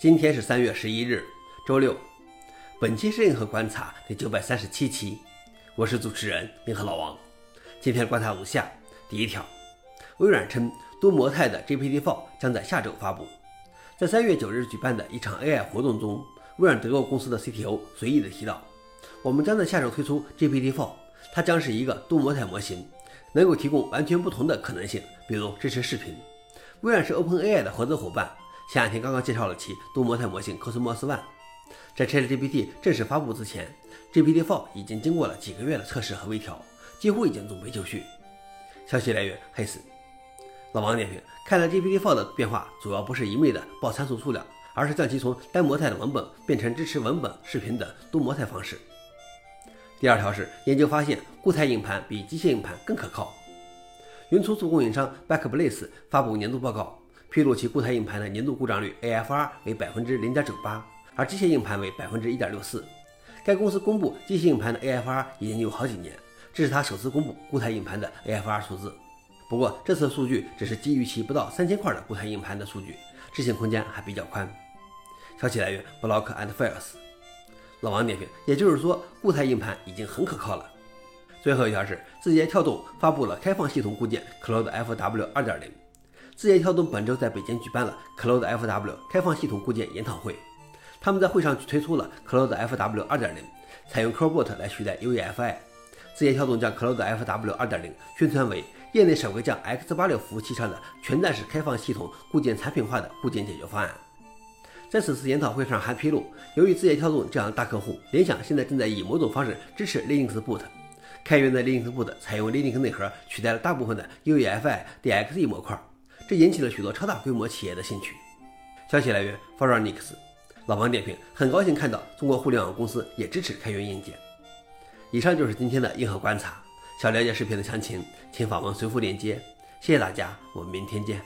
今天是三月十一日，周六。本期是硬核观察第九百三十七期，我是主持人硬核老王。今天观察如下：第一条，微软称多模态的 GPT-4 将在下周发布。在三月九日举办的一场 AI 活动中，微软德国公司的 CTO 随意的提到：“我们将在下周推出 GPT-4，它将是一个多模态模型，能够提供完全不同的可能性，比如支持视频。”微软是 OpenAI 的合作伙伴。前两天刚刚介绍了其多模态模型 Cosmos One，在 ChatGPT 正式发布之前，GPT-4 已经经过了几个月的测试和微调，几乎已经准备就绪。消息来源 h a s 老王点评：看来 GPT-4 的变化主要不是一味的报参数数量，而是将其从单模态的文本变成支持文本、视频等多模态方式。第二条是研究发现，固态硬盘比机械硬盘更可靠。云存储供应商 Backblaze 发布年度报告。披露其固态硬盘的年度故障率 AFR 为百分之零点九八，而机械硬盘为百分之一点六四。该公司公布机械硬盘的 AFR 已经有好几年，这是他首次公布固态硬盘的 AFR 数字。不过这次数据只是基于其不到三千块的固态硬盘的数据，执行空间还比较宽。消息来源：Block and Files。老王点评：也就是说，固态硬盘已经很可靠了。最后一条是，字节跳动发布了开放系统固件 Cloud FW 二点零。字节跳动本周在北京举办了 Cloud FW 开放系统固件研讨会，他们在会上推出了 Cloud FW 2.0，采用 CoreBot 来取代 UEFI。字节跳动将 Cloud FW 2.0宣传为业内首个将 x86 服务器上的全站式开放系统固件产品化的固件解决方案。在此次研讨会上还披露，由于字节跳动这样的大客户，联想现在正在以某种方式支持 Linux Boot。开源的 Linux Boot 采用 Linux 内核取代了大部分的 UEFI DXE 模块。这引起了许多超大规模企业的兴趣。消息来源 f o r e i g n i x 老王点评：很高兴看到中国互联网公司也支持开源硬件。以上就是今天的硬核观察。想了解视频的详情，请访问随附链接。谢谢大家，我们明天见。